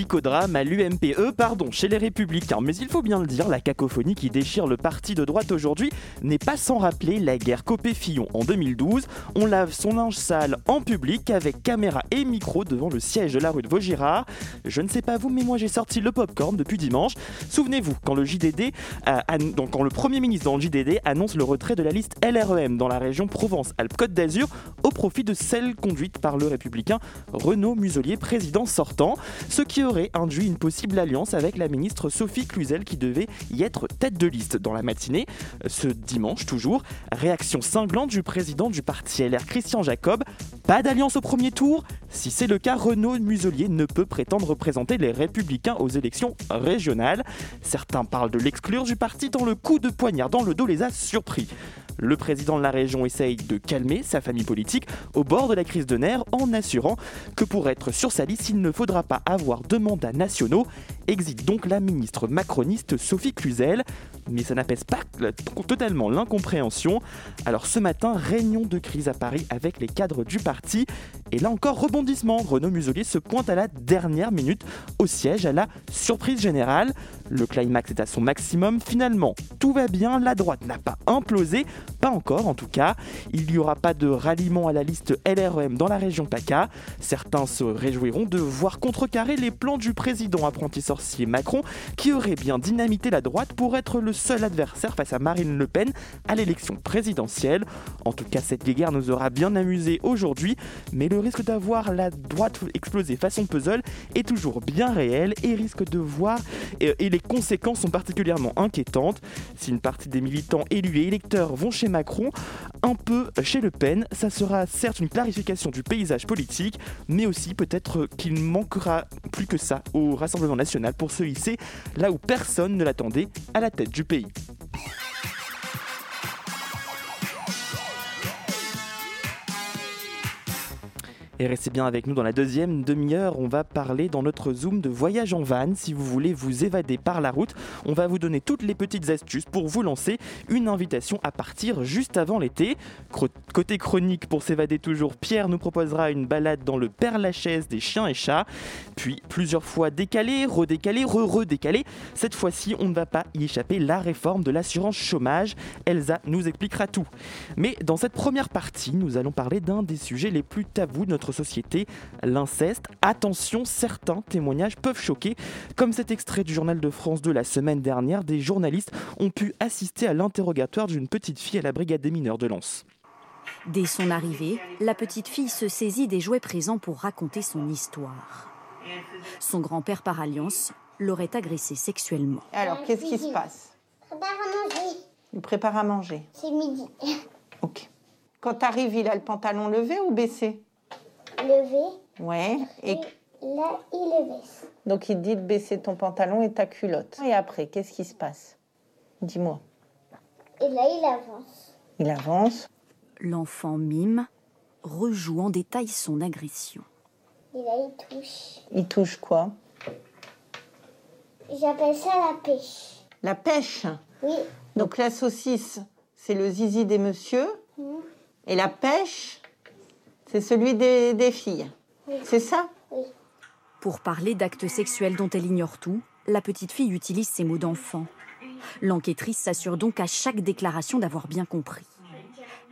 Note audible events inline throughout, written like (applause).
psychodrame à l'UMPE, pardon, chez les Républicains. Mais il faut bien le dire, la cacophonie qui déchire le parti de droite aujourd'hui n'est pas sans rappeler la guerre Copé-Fillon en 2012. On lave son linge sale en public avec caméra et micro devant le siège de la rue de Vaugirard. Je ne sais pas vous, mais moi j'ai sorti le popcorn depuis dimanche. Souvenez-vous, quand le JDD, donc quand le Premier ministre dans le JDD annonce le retrait de la liste LREM dans la région Provence-Alpes-Côte d'Azur au profit de celle conduite par le républicain Renaud Muselier, président sortant, ce qui aurait induit une possible alliance avec la ministre Sophie Cluzel qui devait y être tête de liste dans la matinée. Ce dimanche toujours, réaction cinglante du président du parti LR Christian Jacob. Pas d'alliance au premier tour Si c'est le cas, Renaud Muselier ne peut prétendre représenter les républicains aux élections régionales. Certains parlent de l'exclure du parti tant le coup de poignard dans le dos les a surpris. Le président de la région essaye de calmer sa famille politique au bord de la crise de nerfs en assurant que pour être sur sa liste, il ne faudra pas avoir de mandats nationaux. Exit donc la ministre macroniste Sophie Cluzel. Mais ça n'apaise pas totalement l'incompréhension. Alors ce matin, réunion de crise à Paris avec les cadres du parti. Et là encore, rebondissement. Renaud Muselier se pointe à la dernière minute au siège à la surprise générale. Le climax est à son maximum. Finalement, tout va bien. La droite n'a pas implosé. Pas encore en tout cas. Il n'y aura pas de ralliement à la liste LREM dans la région PACA. Certains se réjouiront de voir contrecarrer les plans du président apprenti sorcier Macron qui aurait bien dynamité la droite pour être le seul adversaire face à Marine Le Pen à l'élection présidentielle. En tout cas, cette guerre nous aura bien amusé aujourd'hui, mais le risque d'avoir la droite exploser façon puzzle est toujours bien réel et risque de voir et les conséquences sont particulièrement inquiétantes. Si une partie des militants élus et électeurs vont chez Macron, un peu chez Le Pen, ça sera certes une clarification du paysage politique, mais aussi peut-être qu'il manquera plus que ça au Rassemblement national pour se hisser là où personne ne l'attendait à la tête du pays. Et restez bien avec nous dans la deuxième demi-heure. On va parler dans notre Zoom de voyage en van. Si vous voulez vous évader par la route, on va vous donner toutes les petites astuces pour vous lancer. Une invitation à partir juste avant l'été. Côté chronique, pour s'évader toujours, Pierre nous proposera une balade dans le Père-Lachaise des chiens et chats. Puis plusieurs fois décalé, redécalé, re-redécalé. Cette fois-ci, on ne va pas y échapper. La réforme de l'assurance chômage. Elsa nous expliquera tout. Mais dans cette première partie, nous allons parler d'un des sujets les plus tabous de notre société, l'inceste. Attention, certains témoignages peuvent choquer, comme cet extrait du journal de France de la semaine dernière, des journalistes ont pu assister à l'interrogatoire d'une petite fille à la brigade des mineurs de Lens. Dès son arrivée, la petite fille se saisit des jouets présents pour raconter son histoire. Son grand-père, par alliance, l'aurait agressée sexuellement. Alors, qu'est-ce qui se passe? Prépare à manger. Il prépare à manger. C'est midi. Ok. Quand tu arrives, il a le pantalon levé ou baissé? Levé. Ouais. Et là, il le baisse. donc il te dit de baisser ton pantalon et ta culotte. Et après, qu'est-ce qui se passe? Dis-moi. Et là, il avance. Il avance. L'enfant mime, rejoue en détail son agression. Et là, il touche. Il touche quoi? J'appelle ça la pêche. La pêche? Oui. Donc la saucisse, c'est le zizi des messieurs. Et la pêche, c'est celui des, des filles. C'est ça? Pour parler d'actes sexuels dont elle ignore tout, la petite fille utilise ces mots d'enfant. L'enquêtrice s'assure donc à chaque déclaration d'avoir bien compris.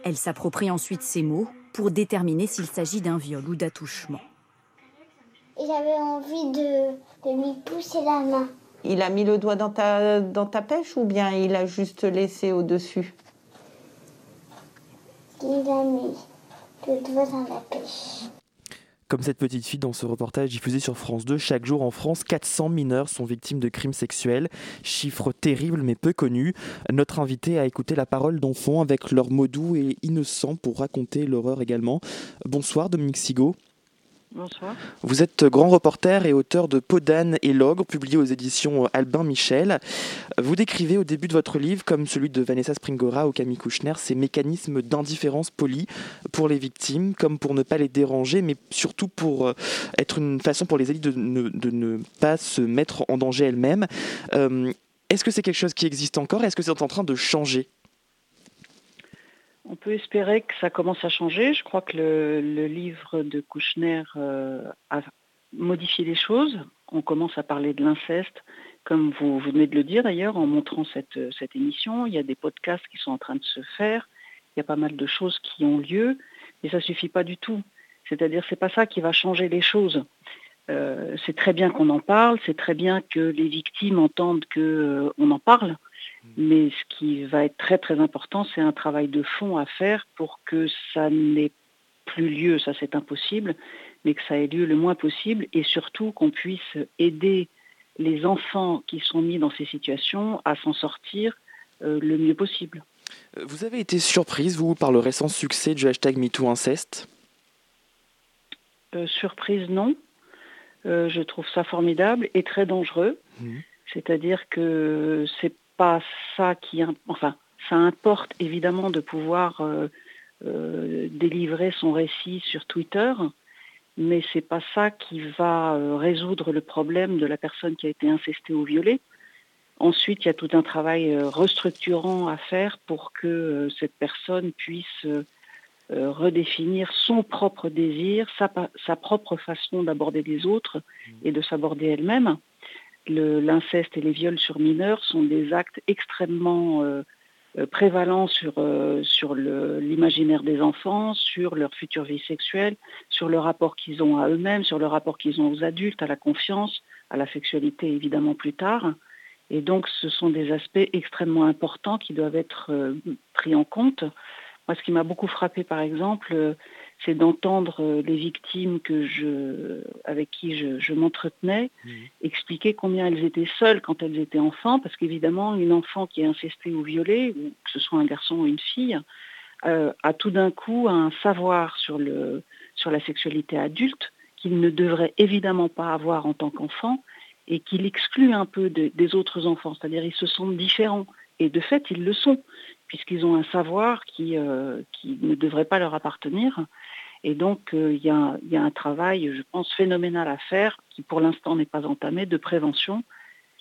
Elle s'approprie ensuite ces mots pour déterminer s'il s'agit d'un viol ou d'attouchement. J'avais envie de, de lui pousser la main. Il a mis le doigt dans ta, dans ta pêche ou bien il a juste laissé au-dessus? Il a mis Comme cette petite fille dans ce reportage diffusé sur France 2, chaque jour en France, 400 mineurs sont victimes de crimes sexuels. Chiffre terrible mais peu connu. Notre invité a écouté la parole d'enfants avec leurs mots doux et innocents pour raconter l'horreur également. Bonsoir Dominique Sigaud. Bonsoir. Vous êtes grand reporter et auteur de Podane et Logre, publié aux éditions Albin Michel. Vous décrivez au début de votre livre, comme celui de Vanessa Springora ou Camille Kouchner, ces mécanismes d'indifférence polie pour les victimes, comme pour ne pas les déranger, mais surtout pour euh, être une façon pour les élites de ne, pas se mettre en danger elles-mêmes. Euh, est-ce que c'est quelque chose qui existe encore? Est-ce que c'est en train de changer? On peut espérer que ça commence à changer. Je crois que le, livre de Kouchner euh, a modifié les choses. On commence à parler de l'inceste, comme vous, venez de le dire d'ailleurs en montrant cette, cette émission. Il y a des podcasts qui sont en train de se faire. Il y a pas mal de choses qui ont lieu, mais ça ne suffit pas du tout. C'est-à-dire c'est pas ça qui va changer les choses. Euh, c'est très bien qu'on en parle, c'est très bien que les victimes entendent qu'on euh, en parle, mais ce qui va être très très important, c'est un travail de fond à faire pour que ça n'ait plus lieu, ça c'est impossible, mais que ça ait lieu le moins possible et surtout qu'on puisse aider les enfants qui sont mis dans ces situations à s'en sortir euh, le mieux possible. Euh, vous avez été surprise, vous, par le récent succès du hashtag MeTooInceste? Euh, Surprise, non. je trouve ça formidable et très dangereux. Mmh. C'est-à-dire que c'est pas ça qui, enfin, ça importe évidemment de pouvoir euh, euh, délivrer son récit sur Twitter, mais c'est pas ça qui va euh, résoudre le problème de la personne qui a été incestée ou violée. Ensuite, il y a tout un travail restructurant à faire pour que cette personne puisse redéfinir son propre désir, sa, sa propre façon d'aborder les autres et de s'aborder elle-même l'inceste et les viols sur mineurs sont des actes extrêmement euh, euh, prévalents sur, euh, sur l'imaginaire des enfants, sur leur future vie sexuelle, sur le rapport qu'ils ont à eux-mêmes, sur le rapport qu'ils ont aux adultes, à la confiance, à la sexualité évidemment plus tard. Et donc ce sont des aspects extrêmement importants qui doivent être pris en compte. Moi, ce qui m'a beaucoup frappé, par exemple, c'est d'entendre euh, les victimes que je, avec qui je, m'entretenais mmh. expliquer combien elles étaient seules quand elles étaient enfants, parce qu'évidemment, une enfant qui est incestée ou violée, que ce soit un garçon ou une fille, euh, a tout d'un coup un savoir sur, le, sur la sexualité adulte qu'il ne devrait évidemment pas avoir en tant qu'enfant et qu'il exclut un peu des autres enfants, c'est-à-dire ils se sentent différents. Et de fait, ils le sont, puisqu'ils ont un savoir qui, euh, qui ne devrait pas leur appartenir et donc, euh, il y, a un travail, je pense, phénoménal à faire, qui pour l'instant n'est pas entamé, de prévention.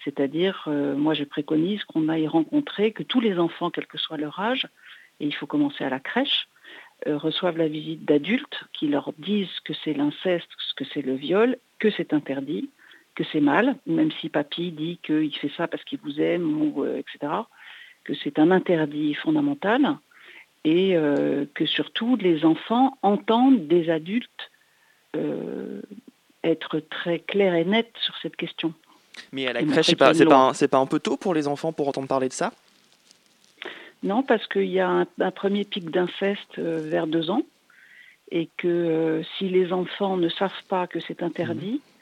C'est-à-dire, euh, moi, je préconise qu'on aille rencontrer, que tous les enfants, quel que soit leur âge, et il faut commencer à la crèche, reçoivent la visite d'adultes qui leur disent que c'est l'inceste, que c'est le viol, que c'est interdit, que c'est mal, même si papy dit qu'il fait ça parce qu'il vous aime, ou, etc., que c'est un interdit fondamental et euh, que surtout les enfants entendent des adultes euh, être très clairs et nets sur cette question. Mais à la crèche, c'est pas, pas, un peu tôt pour les enfants pour entendre parler de ça? Non, parce qu'il y a un, premier pic d'inceste euh, vers deux ans, et que si les enfants ne savent pas que c'est interdit, mhm.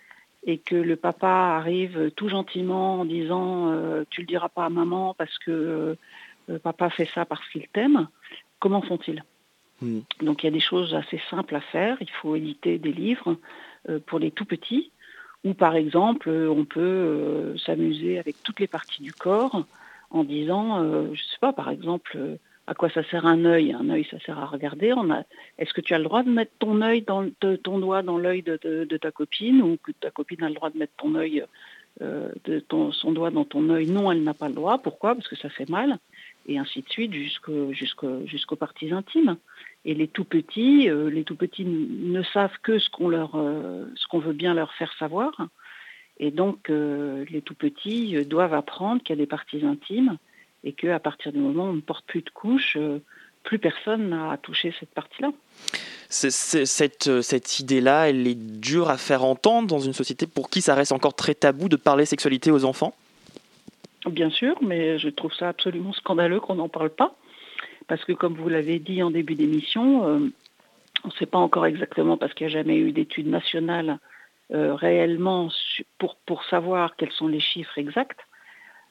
Et que le papa arrive tout gentiment en disant tu le diras pas à maman parce que papa fait ça parce qu'il t'aime, comment font-ils? Hmm. Donc il y a des choses assez simples à faire. Il faut éditer des livres euh, pour les tout petits, ou par exemple, euh, on peut euh, s'amuser avec toutes les parties du corps en disant, je ne sais pas, par exemple, à quoi ça sert un œil? Un œil, ça sert à regarder. Est-ce que tu as le droit de mettre ton doigt dans l'œil de, ta copine, ou que ta copine a le droit de mettre ton de son doigt dans ton œil? Non, elle n'a pas le droit. Pourquoi? Parce que ça fait mal et ainsi de suite jusqu'aux parties intimes. Et les tout petits, euh, les tout petits ne savent que ce qu'on leur, euh, ce qu'on veut bien leur faire savoir. Et donc euh, les tout petits doivent apprendre qu'il y a des parties intimes et qu'à partir du moment où on ne porte plus de couches, plus personne n'a à toucher cette partie-là. cette, cette idée-là, elle est dure à faire entendre dans une société pour qui ça reste encore très tabou de parler sexualité aux enfants? Bien sûr, mais je trouve ça absolument scandaleux qu'on n'en parle pas. Parce que comme vous l'avez dit en début d'émission, euh, on ne sait pas encore exactement parce qu'il n'y a jamais eu d'études nationales euh, réellement pour, pour savoir quels sont les chiffres exacts.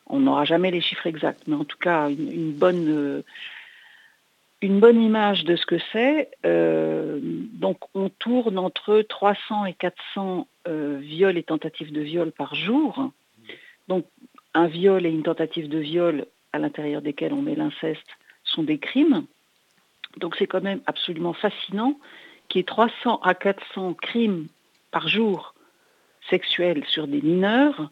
On n'aura jamais les chiffres exacts, mais en tout cas une, bonne, euh, bonne image de ce que c'est, donc on tourne entre 300 et 400 viols et tentatives de viol par jour. Donc un viol et une tentative de viol à l'intérieur desquels on met l'inceste sont des crimes. Donc c'est quand même absolument fascinant qu'il y ait 300 à 400 crimes par jour sexuels sur des mineurs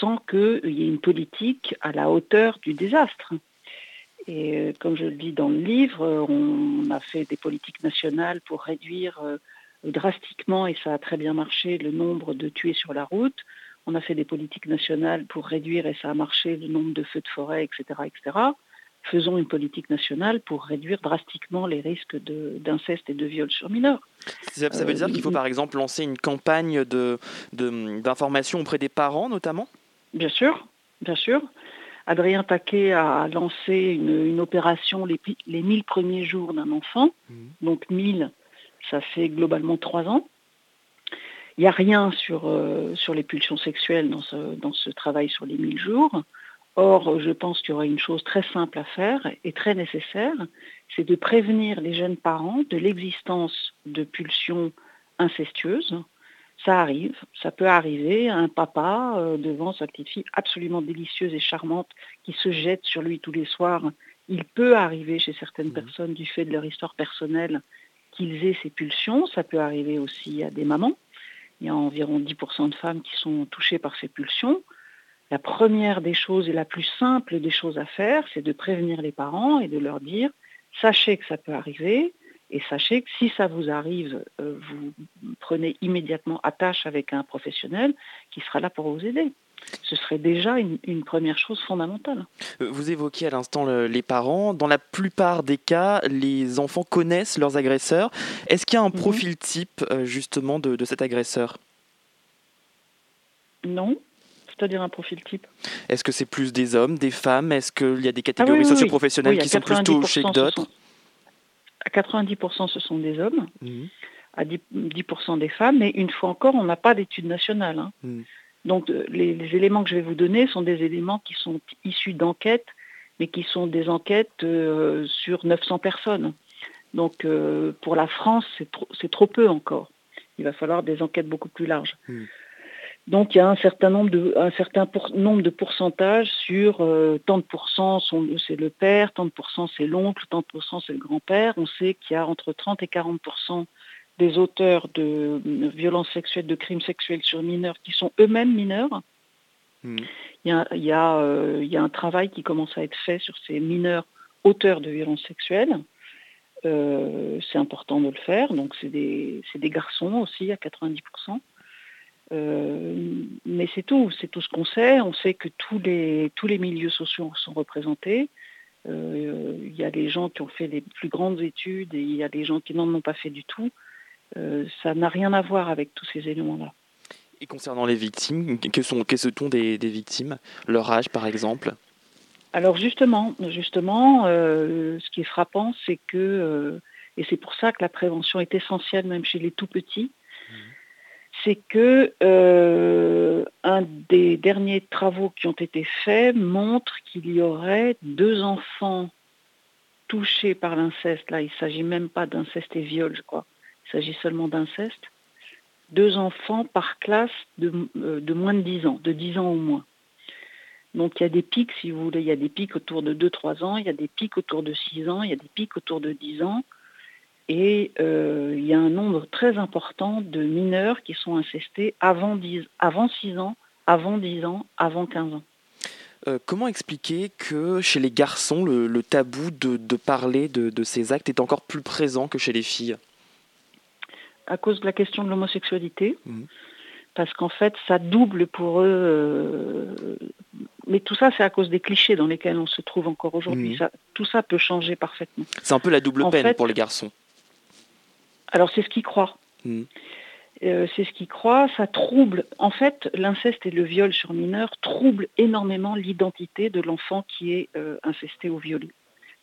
sans qu'il y ait une politique à la hauteur du désastre. Et euh, comme je le dis dans le livre, on a fait des politiques nationales pour réduire euh, drastiquement, et ça a très bien marché, le nombre de tués sur la route. On a fait des politiques nationales pour réduire, et ça a marché, le nombre de feux de forêt, etc. etc. Faisons une politique nationale pour réduire drastiquement les risques d'inceste et de viol sur mineurs. Ça, veut dire qu'il faut euh, par exemple lancer une campagne d'information de, auprès des parents notamment? Bien sûr, bien sûr. Adrien Taquet a lancé une, opération les, les 1000 premiers jours d'un enfant. Mmh. Donc 1000, ça fait globalement trois ans. Il n'y a rien sur, euh, sur les pulsions sexuelles dans ce, dans ce travail sur les 1000 jours. Or, je pense qu'il y aurait une chose très simple à faire et très nécessaire, c'est de prévenir les jeunes parents de l'existence de pulsions incestueuses. Ça arrive, ça peut arriver à un papa euh, devant sa petite fille absolument délicieuse et charmante qui se jette sur lui tous les soirs. Il peut arriver chez certaines mmh. personnes du fait de leur histoire personnelle qu'ils aient ces pulsions. Ça peut arriver aussi à des mamans. Il y a environ 10% de femmes qui sont touchées par ces pulsions. La première des choses et la plus simple des choses à faire, c'est de prévenir les parents et de leur dire, sachez que ça peut arriver, et sachez que si ça vous arrive, euh, vous prenez immédiatement attache avec un professionnel qui sera là pour vous aider. Ce serait déjà une, première chose fondamentale. Euh, vous évoquiez à l'instant les parents. Dans la plupart des cas, les enfants connaissent leurs agresseurs. Est-ce qu'il y a un mhm. profil type euh, justement de cet agresseur? Non c'est-à-dire un profil type? Est-ce que c'est plus des hommes, des femmes? Est-ce qu'il y a des catégories ah socioprofessionnelles qui sont plus touchées que d'autres? À 90%, ce sont des hommes, mhm. à 10%, des femmes, mais une fois encore, on n'a pas d'études nationales. Hein. Mhm. Donc euh, les, éléments que je vais vous donner sont des éléments qui sont issus d'enquêtes, mais qui sont des enquêtes euh, sur 900 personnes. Donc euh, pour la France, c'est trop, peu encore. Il va falloir des enquêtes beaucoup plus larges. Mhm. Donc il y a un certain nombre de, un certain nombre de pourcentages sur euh, tant de pourcents c'est le père, tant de pourcents c'est l'oncle, tant de pourcents c'est le grand-père. On sait qu'il y a entre 30 et 40% des auteurs de, violences sexuelles, de crimes sexuels sur mineurs qui sont eux-mêmes mineurs. Mmh. Il, y a, il, y a, euh, il, y a, un travail qui commence à être fait sur ces mineurs auteurs de violences sexuelles. Euh, c'est important de le faire. Donc c'est des, des garçons aussi à 90%. Euh, mais c'est tout, c'est tout ce qu'on sait. On sait que tous les, tous les milieux sociaux sont représentés. Euh, il y a des gens qui ont fait les plus grandes études et il y a des gens qui n'en ont pas fait du tout. Euh, ça n'a rien à voir avec tous ces éléments-là. Et concernant les victimes, que sont, que sont des, des victimes? Leur âge, par exemple? Alors justement, justement, ce qui est frappant, c'est que, et c'est pour ça que la prévention est essentielle même chez les tout petits, c'est que euh, un des derniers travaux qui ont été faits montre qu'il y aurait deux enfants touchés par l'inceste. Là, il ne s'agit même pas d'inceste et viol, je crois. Il s'agit seulement d'inceste. Deux enfants par classe de, euh, de, moins de 10 ans, de 10 ans ou moins. Donc il y a des pics, si vous voulez, il y a des pics autour de 2-3 ans, il y a des pics autour de 6 ans, il y a des pics autour de 10 ans. Et euh, il y a un nombre très important de mineurs qui sont incestés avant, 10, avant 6 ans, avant 10 ans, avant 15 ans. Euh, comment expliquer que chez les garçons, le, tabou de, parler de, ces actes est encore plus présent que chez les filles? À cause de la question de l'homosexualité. Mmh. Parce qu'en fait, ça double pour eux. Euh, mais tout ça, c'est à cause des clichés dans lesquels on se trouve encore aujourd'hui. Mmh. Tout ça peut changer parfaitement. C'est un peu la double peine pour les garçons. Alors c'est ce qu'il croit. Hmm. Euh, c'est ce qu'il croit, ça trouble. En fait, l'inceste et le viol sur mineur troublent énormément l'identité de l'enfant qui est euh, incesté ou violé.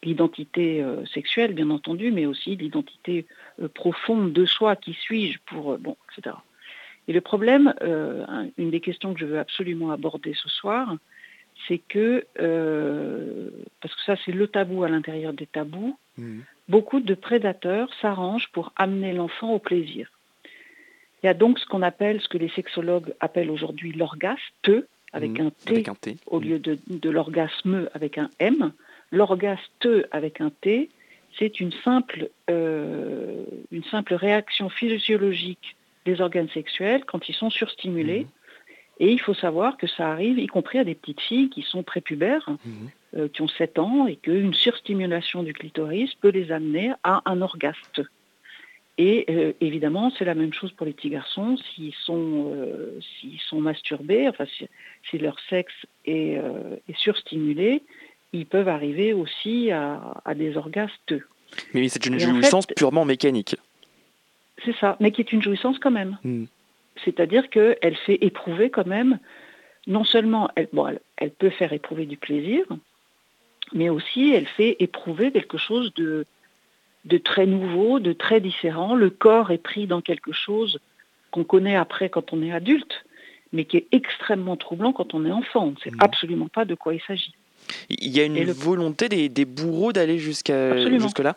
L'identité euh, sexuelle, bien entendu, mais aussi l'identité profonde de soi, qui suis-je pour... bon, etc. Et le problème, une des questions que je veux absolument aborder ce soir, c'est que, parce que ça c'est le tabou à l'intérieur des tabous, hmm. Beaucoup de prédateurs s'arrangent pour amener l'enfant au plaisir. Il y a donc ce qu'on appelle, ce que les sexologues appellent aujourd'hui l'orgasme, avec, mmh, un T, au lieu de, l'orgasme avec un M. L'orgasme avec un T, c'est une simple, euh, une simple réaction physiologique des organes sexuels quand ils sont surstimulés. Mmh. Et il faut savoir que ça arrive, y compris à des petites filles qui sont prépubères, mmh. Euh, qui ont 7 ans, et qu'une surstimulation du clitoris peut les amener à un orgasme. Et euh, évidemment, c'est la même chose pour les petits garçons. S'ils sont, euh, s'ils sont masturbés, enfin, si, leur sexe est, surstimulé, ils peuvent arriver aussi à, des orgasmes. Mais c'est une jouissance purement mécanique. C'est ça, mais qui est une jouissance quand même. Mmh. C'est-à-dire qu'elle fait éprouver quand même, non seulement, elle, elle, peut faire éprouver du plaisir, mais aussi elle fait éprouver quelque chose de, de très nouveau, de très différent. Le corps est pris dans quelque chose qu'on connaît après quand on est adulte, mais qui est extrêmement troublant quand on est enfant. On ne sait mmh. absolument pas de quoi il s'agit. Il y a une volonté des, bourreaux d'aller jusqu'à jusque-là?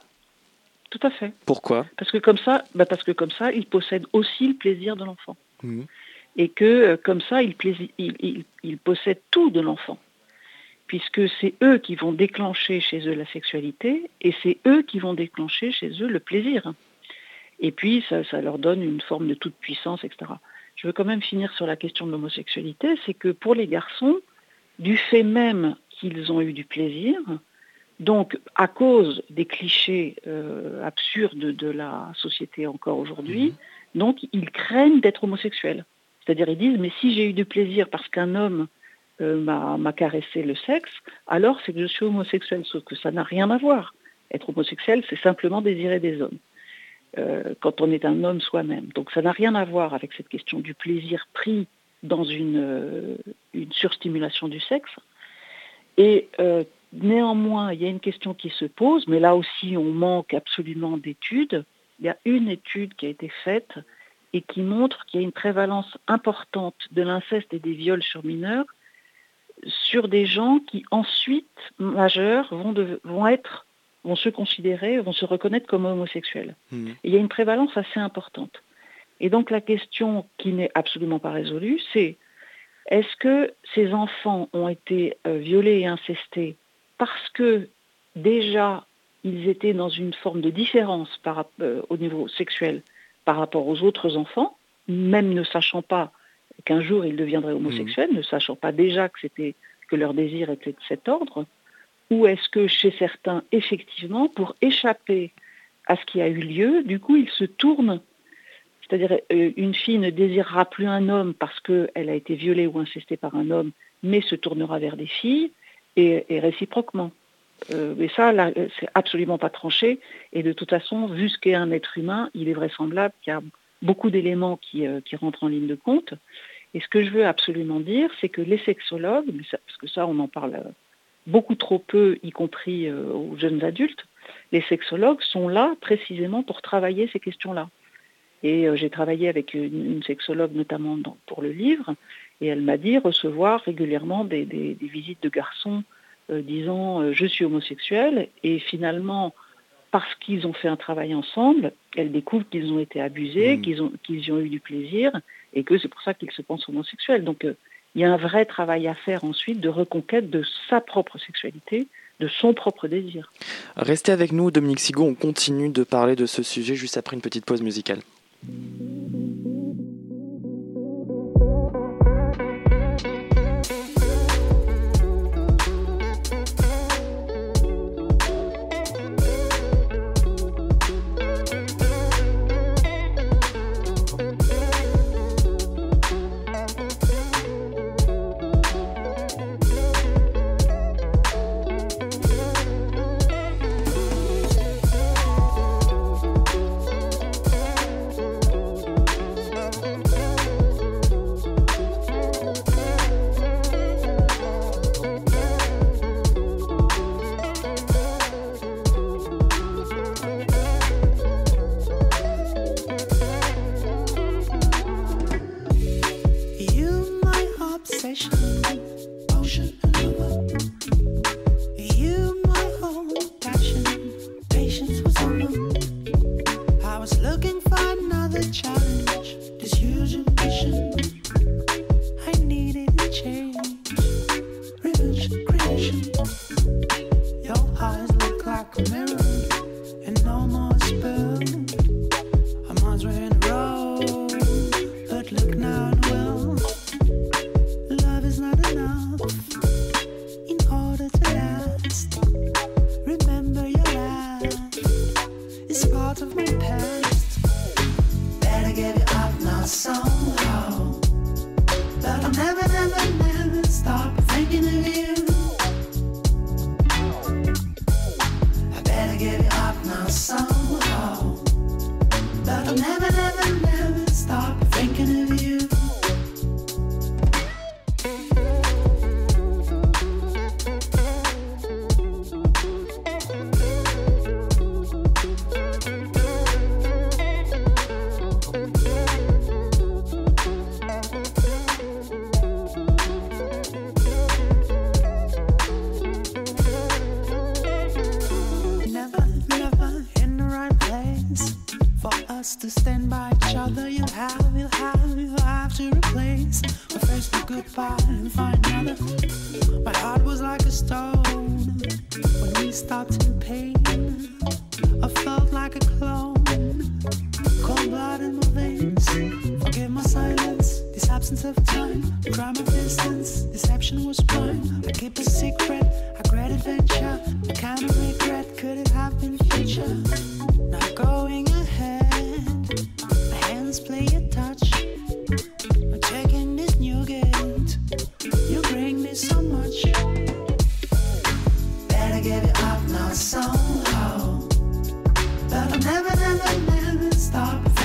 Tout à fait. Pourquoi? Parce que comme ça, bah parce que comme ça, ils possèdent aussi le plaisir de l'enfant. Mhm. Et que euh, comme ça, ils, possèdent tout de l'enfant. Puisque c'est eux qui vont déclencher chez eux la sexualité et c'est eux qui vont déclencher chez eux le plaisir. Et puis, ça, leur donne une forme de toute puissance, etc. Je veux quand même finir sur la question de l'homosexualité, c'est que pour les garçons, du fait même qu'ils ont eu du plaisir, donc à cause des clichés euh, absurdes de la société encore aujourd'hui, mhm. Donc, ils craignent d'être homosexuels. C'est-à-dire, ils disent, mais si j'ai eu du plaisir parce qu'un homme m'a caressé le sexe, alors c'est que je suis homosexuel. Sauf que ça n'a rien à voir. Être homosexuel, c'est simplement désirer des hommes. Euh, quand on est un homme soi-même. Donc ça n'a rien à voir avec cette question du plaisir pris dans une, euh, une surstimulation du sexe. Et néanmoins, il y a une question qui se pose, mais là aussi on manque absolument d'études il y a une étude qui a été faite et qui montre qu'il y a une prévalence importante de l'inceste et des viols sur mineurs sur des gens qui ensuite, majeurs, vont, vont être vont se considérer, vont se reconnaître comme homosexuels. Mmh. il y a une prévalence assez importante. Et donc la question qui n'est absolument pas résolue, c'est est-ce que ces enfants ont été euh, violés et incestés parce que déjà ils étaient dans une forme de différence par, euh, au niveau sexuel par rapport aux autres enfants, même ne sachant pas qu'un jour ils deviendraient homosexuels, ne sachant pas déjà que c'était que leur désir était de cet ordre, ou est-ce que chez certains, effectivement, pour échapper à ce qui a eu lieu, du coup, ils se tournent c'est-à-dire euh, une fille ne désirera plus un homme parce qu'elle a été violée ou incestée par un homme, mais se tournera vers des filles, et réciproquement. Euh, mais ça, là, euh, c'est absolument pas tranché. Et de toute façon, vu ce qu'est un être humain, il est vraisemblable qu'il y a beaucoup d'éléments qui, euh, qui, rentrent en ligne de compte. Et ce que je veux absolument dire, c'est que les sexologues, parce que ça, on en parle beaucoup trop peu, y compris aux jeunes adultes, les sexologues sont là précisément pour travailler ces questions-là. Et j'ai travaillé avec une, sexologue notamment pour le livre, et elle m'a dit recevoir régulièrement des, visites de garçons euh, disant euh, je suis homosexuel et finalement parce qu'ils ont fait un travail ensemble, elle découvre qu'ils ont été abusés, mmh. qu'ils ont qu'ils y ont eu du plaisir et que c'est pour ça qu'ils se pensent homosexuels. Donc euh, il y a un vrai travail à faire ensuite de reconquête de sa propre sexualité, de son propre désir. Restez avec nous, Dominique Sigaud, on continue de parler de ce sujet juste après une petite pause musicale. look now.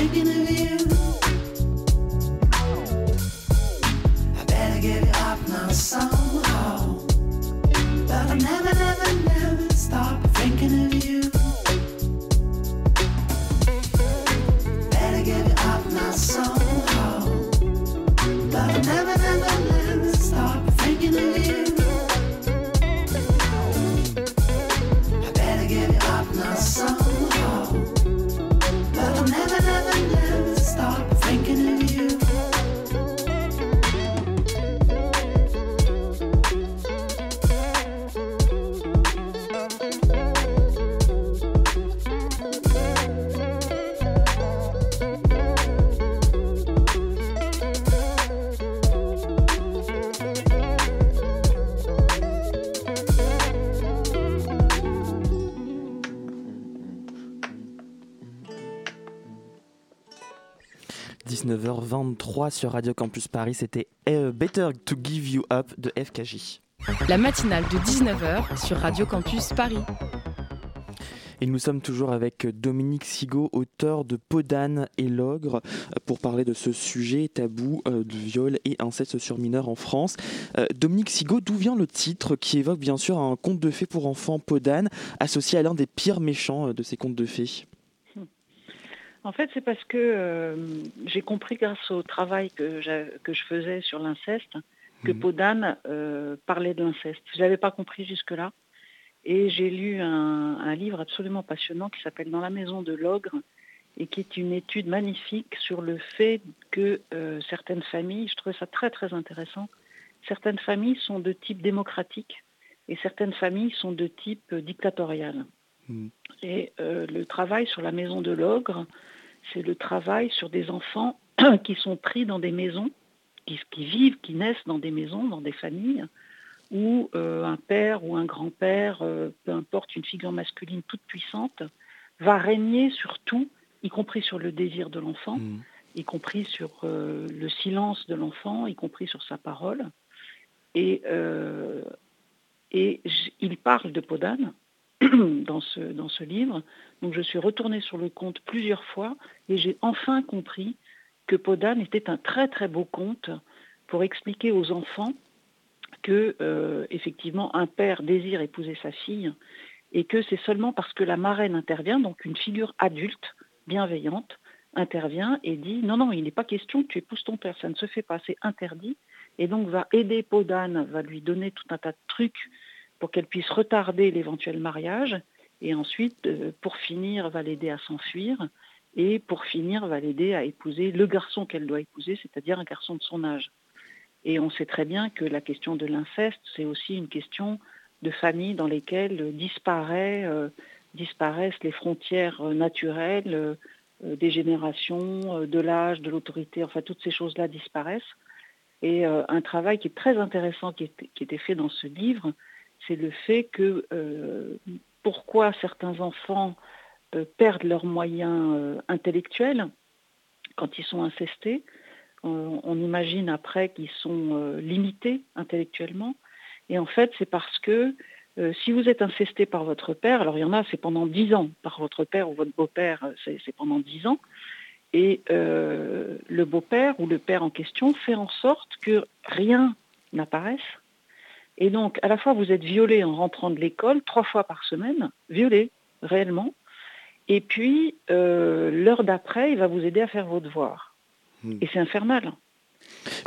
I can 19h23 sur Radio Campus Paris, c'était euh, Better to Give You Up de FKJ. La matinale de 19h sur Radio Campus Paris. Et nous sommes toujours avec Dominique Sigaud, auteur de Podane et l'ogre, pour parler de ce sujet tabou euh, de viol et inceste sur mineurs en France. Euh, Dominique Sigaud, d'où vient le titre qui évoque bien sûr un conte de fées pour enfants Podane, associé à l'un des pires méchants de ces contes de fées? En fait, c'est parce que euh, j'ai compris grâce au travail que, que je faisais sur l'inceste que mmh. Podane euh, parlait de l'inceste. Je n'avais pas compris jusque-là. Et j'ai lu un, livre absolument passionnant qui s'appelle Dans la maison de l'ogre et qui est une étude magnifique sur le fait que euh, certaines familles, je trouvais ça très très intéressant, certaines familles sont de type démocratique et certaines familles sont de type dictatorial. Mmh. Et le travail sur la maison de l'ogre, c'est le travail sur des enfants (clears throat) qui sont pris dans des maisons, qui, vivent, qui naissent dans des maisons, dans des familles, où euh, un père ou un grand-père, euh, peu importe, une figure masculine toute puissante, va régner sur tout, y compris sur le désir de l'enfant, mmh. y compris sur euh, le silence de l'enfant, y compris sur sa parole. Et, et il parle de Podane (clears throat) dans ce, livre. Donc je suis retournée sur le conte plusieurs fois et j'ai enfin compris que Podane était un très très beau conte pour expliquer aux enfants que euh, effectivement un père désire épouser sa fille et que c'est seulement parce que la marraine intervient, donc une figure adulte, bienveillante, intervient et dit non, non, il n'est pas question que tu épouses ton père, ça ne se fait pas, c'est interdit, et donc va aider Podane, va lui donner tout un tas de trucs pour qu'elle puisse retarder l'éventuel mariage, et ensuite, euh, pour finir, va l'aider à s'enfuir. et pour finir va l'aider à épouser le garçon qu'elle doit épouser, c'est-à-dire un garçon de son âge. Et on sait très bien que la question de l'inceste, c'est aussi une question de famille dans lesquelles disparaît, euh, disparaissent les frontières naturelles euh, des générations, euh, de l'âge, de l'autorité, enfin toutes ces choses-là disparaissent. Et un travail qui est très intéressant qui, qui était fait dans ce livre, c'est le fait que pourquoi certains enfants perdent leurs moyens intellectuels quand ils sont incestés, on, imagine après qu'ils sont euh, limités intellectuellement. Et en fait, c'est parce que euh, si vous êtes incesté par votre père, alors il y en a, c'est pendant dix ans, par votre père ou votre beau-père, euh, c'est pendant dix ans, et le beau-père ou le père en question fait en sorte que rien n'apparaisse. Et donc, à la fois, vous êtes violé en rentrant de l'école trois fois par semaine, violé réellement, et puis l'heure d'après, il va vous aider à faire vos devoirs. Hmm. Et c'est infernal.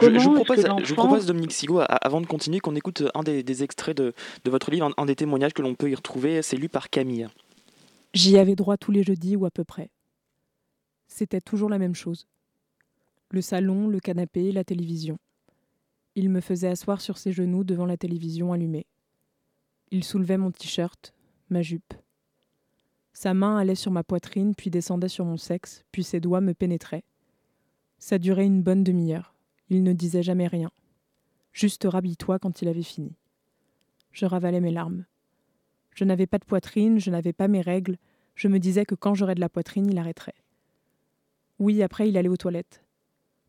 Je, vous propose, Dominique Sigo, avant de continuer, qu'on écoute un des, extraits de, votre livre, un, des témoignages que l'on peut y retrouver. C'est lu par Camille. J'y avais droit tous les jeudis ou à peu près. C'était toujours la même chose. Le salon, le canapé, la télévision. Il me faisait asseoir sur ses genoux devant la télévision allumée. Il soulevait mon t-shirt, ma jupe. Sa main allait sur ma poitrine, puis descendait sur mon sexe, puis ses doigts me pénétraient. Ça durait une bonne demi-heure. Il ne disait jamais rien. Juste rhabille-toi quand il avait fini. Je ravalais mes larmes. Je n'avais pas de poitrine, je n'avais pas mes règles, je me disais que quand j'aurais de la poitrine, il arrêterait. Oui, après, il allait aux toilettes.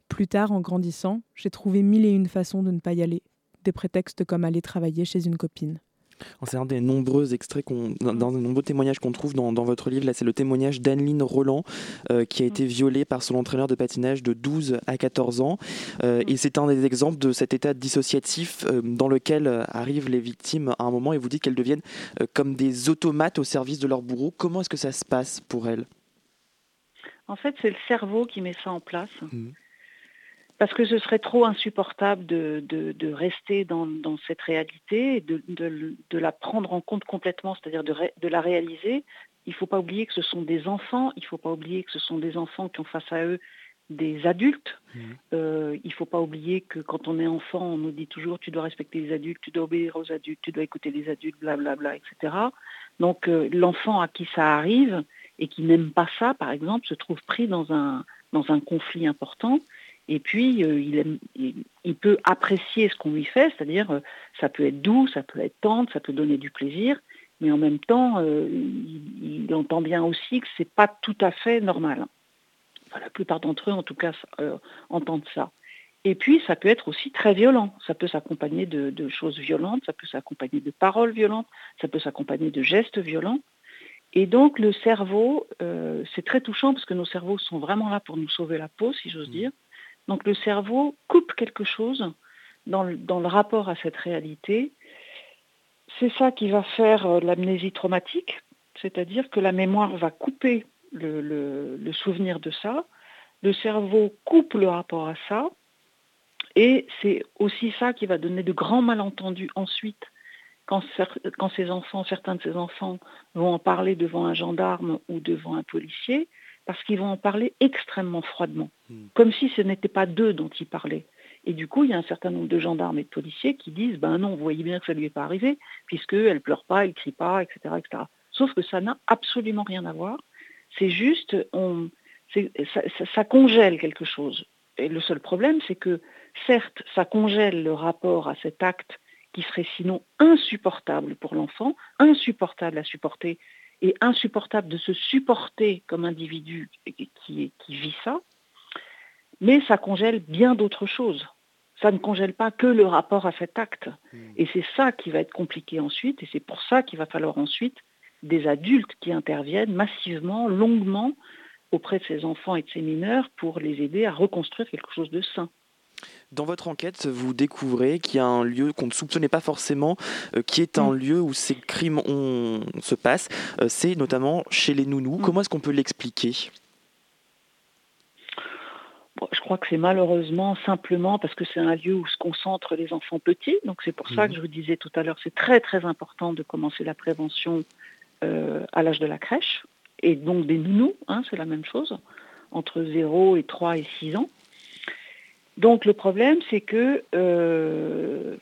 Plus tard, en grandissant, j'ai trouvé mille et une façons de ne pas y aller, des prétextes comme aller travailler chez une copine. C'est un des nombreux extraits, dans les nombreux témoignages qu'on trouve dans, votre livre. Là, c'est le témoignage d'Anneline Roland, euh, qui a été mm. violée par son entraîneur de patinage de 12 à 14 ans. Euh, mm. et c'est un des exemples de cet état dissociatif euh, dans lequel arrivent les victimes à un moment. Et vous dites qu'elles deviennent comme des automates au service de leur bourreau. Comment est-ce que ça se passe pour elles? En fait, c'est le cerveau qui met ça en place. Mm parce que ce serait trop insupportable de, rester dans, cette réalité et de, la prendre en compte complètement, c'est-à-dire de, la réaliser. Il ne faut pas oublier que ce sont des enfants, il ne faut pas oublier que ce sont des enfants qui ont face à eux des adultes. Mmh. Euh, il ne faut pas oublier que quand on est enfant, on nous dit toujours tu dois respecter les adultes, tu dois obéir aux adultes, tu dois écouter les adultes, blablabla, etc. Donc euh, l'enfant à qui ça arrive et qui n'aime pas ça, par exemple, se trouve pris dans un, dans un conflit important et puis, euh, il, peut apprécier ce qu'on lui fait, c'est-à-dire euh, ça peut être doux, ça peut être tendre, ça peut donner du plaisir, mais en même temps, euh, il, entend bien aussi que ce n'est pas tout à fait normal. la plupart d'entre eux, en tout cas, entendent ça. Et puis, ça peut être aussi très violent. Ça peut s'accompagner de, choses violentes, ça peut s'accompagner de paroles violentes, ça peut s'accompagner de gestes violents. Et donc, le cerveau, c'est très touchant parce que nos cerveaux sont vraiment là pour nous sauver la peau, si j'ose mmh. dire. Donc le cerveau coupe quelque chose dans le, rapport à cette réalité. C'est ça qui va faire euh, l'amnésie traumatique, c'est-à-dire que la mémoire va couper le, souvenir de ça, le cerveau coupe le rapport à ça, et c'est aussi ça qui va donner de grands malentendus ensuite quand, certains de ces enfants vont en parler devant un gendarme ou devant un policier, parce qu'ils vont en parler extrêmement froidement, hmm. comme si ce n'était pas d'eux dont ils parlaient. Et du coup, il y a un certain nombre de gendarmes et de policiers qui disent Ben non, vous voyez bien que ça ne lui est pas arrivé, puisqu'elle ne pleure pas, elle ne crie pas, etc., etc. Sauf que ça n'a absolument rien à voir. C'est juste, on, ça, ça, congèle quelque chose. Et le seul problème, c'est que, certes, ça congèle le rapport à cet acte qui serait sinon insupportable pour l'enfant, insupportable à supporter et insupportable de se supporter comme individu qui, vit ça, mais ça congèle bien d'autres choses. Ça ne congèle pas que le rapport à cet acte. Hmm. Et c'est ça qui va être compliqué ensuite, et c'est pour ça qu'il va falloir ensuite des adultes qui interviennent massivement, longuement, auprès de ces enfants et de ces mineurs pour les aider à reconstruire quelque chose de sain. Dans votre enquête, vous découvrez qu'il y a un lieu qu'on ne soupçonnait pas forcément, euh, qui est un mm. lieu où ces crimes se passent. Euh, c'est notamment chez les nounous. Mm. Comment est-ce qu'on peut l'expliquer? Je crois que c'est malheureusement simplement parce que c'est un lieu où se concentrent les enfants petits. Donc c'est pour ça mm. que je vous disais tout à l'heure, c'est très très important de commencer la prévention euh, à l'âge de la crèche. et donc des nounous, hein, c'est la même chose, entre 0 et 3 et 6 ans. Donc le problème, c'est que euh,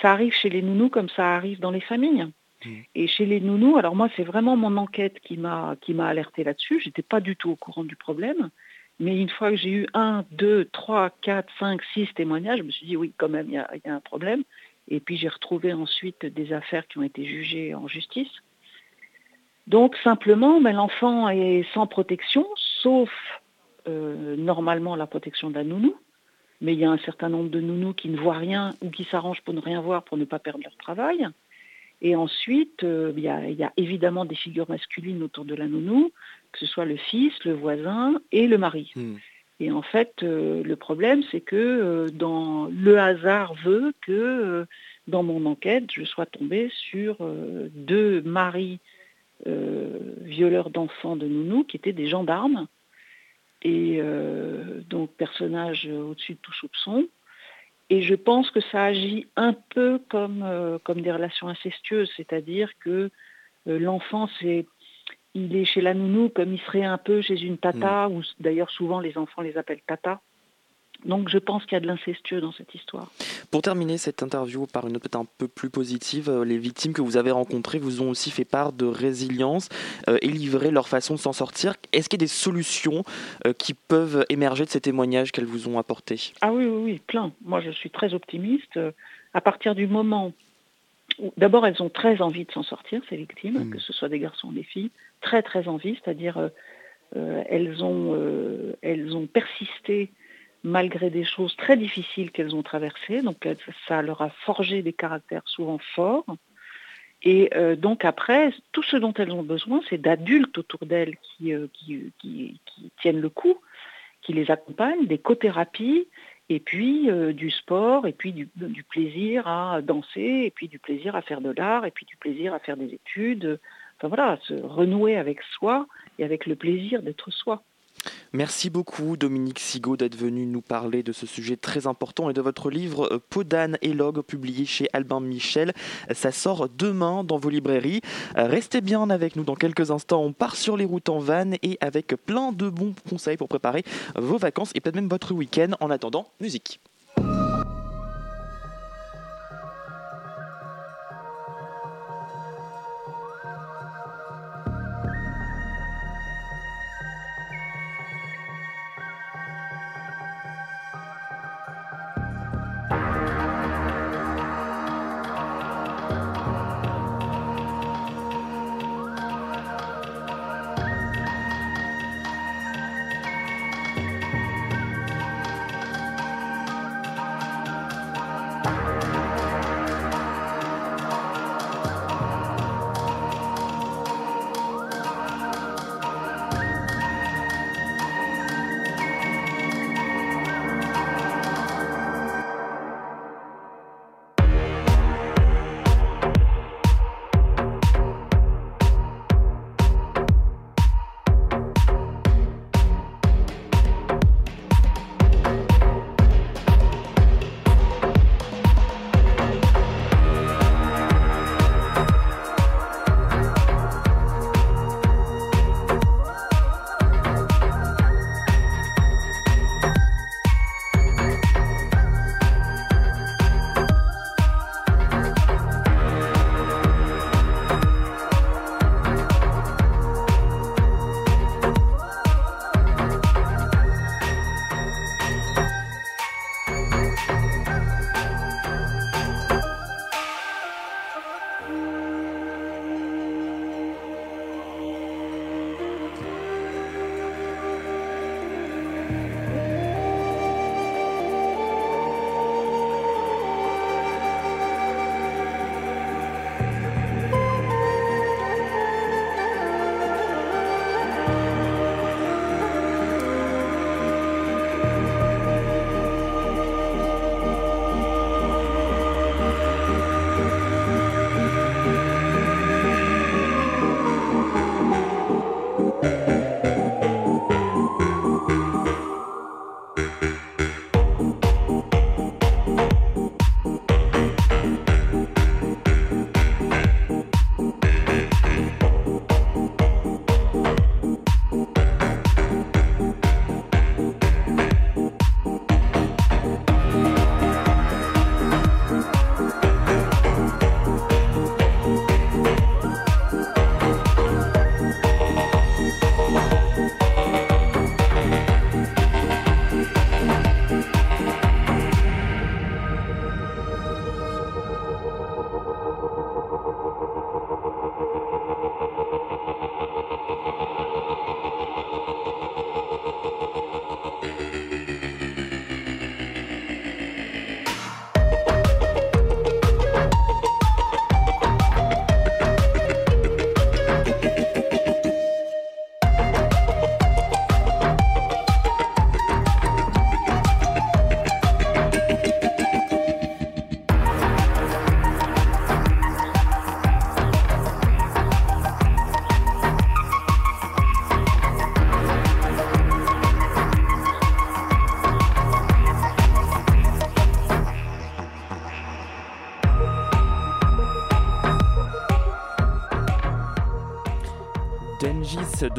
ça arrive chez les nounous comme ça arrive dans les familles. Mmh. Et chez les nounous, alors moi, c'est vraiment mon enquête qui m'a qui m'a alerté là-dessus. J'étais pas du tout au courant du problème. Mais une fois que j'ai eu un, deux, trois, quatre, cinq, six témoignages, je me suis dit oui, quand même, il y a, un problème. Et puis j'ai retrouvé ensuite des affaires qui ont été jugées en justice. Donc simplement, ben, l'enfant est sans protection, sauf euh, normalement la protection la nounou mais il y a un certain nombre de nounous qui ne voient rien ou qui s'arrangent pour ne rien voir pour ne pas perdre leur travail. Et ensuite, euh, il, y a, évidemment des figures masculines autour de la nounou, que ce soit le fils, le voisin et le mari. Hmm. Et en fait, euh, le problème, c'est que euh, dans le hasard veut que dans mon enquête, je sois tombée sur deux maris violeurs d'enfants de nounous qui étaient des gendarmes et euh, donc personnage au-dessus de tout soupçon. Et je pense que ça agit un peu comme, euh, comme des relations incestueuses, c'est-à-dire que euh, l'enfant, c'est, il est chez la nounou comme il serait un peu chez une tata, mm. ou d'ailleurs souvent les enfants les appellent tata. Donc je pense qu'il y a de l'incestueux dans cette histoire. Pour terminer cette interview par une note un peu plus positive, euh, les victimes que vous avez rencontrées vous ont aussi fait part de résilience euh, et livré leur façon de s'en sortir. Est-ce qu'il y a des solutions euh, qui peuvent émerger de ces témoignages qu'elles vous ont apportés? Ah oui, oui, oui, plein. Moi je suis très optimiste. À partir du moment où, d'abord elles ont très envie de s'en sortir, ces victimes, mmh. que ce soit des garçons ou des filles, très très envie, c'est-à-dire elles, ont, elles ont persisté malgré des choses très difficiles qu'elles ont traversées. Donc ça leur a forgé des caractères souvent forts. Et euh, donc après, tout ce dont elles ont besoin, c'est d'adultes autour d'elles qui, euh, tiennent le coup, qui les accompagnent, des cothérapies, et puis euh, du sport, et puis du, du, plaisir à danser, et puis du plaisir à faire de l'art, et puis du plaisir à faire des études. Enfin voilà, se renouer avec soi et avec le plaisir d'être soi. Merci beaucoup Dominique Sigaud d'être venu nous parler de ce sujet très important et de votre livre euh, Peau d'âne et log publié chez Albin Michel. Ça sort demain dans vos librairies. Euh, restez bien avec nous dans quelques instants. On part sur les routes en van et avec plein de bons conseils pour préparer vos vacances et peut-être même votre week-end. En attendant, musique.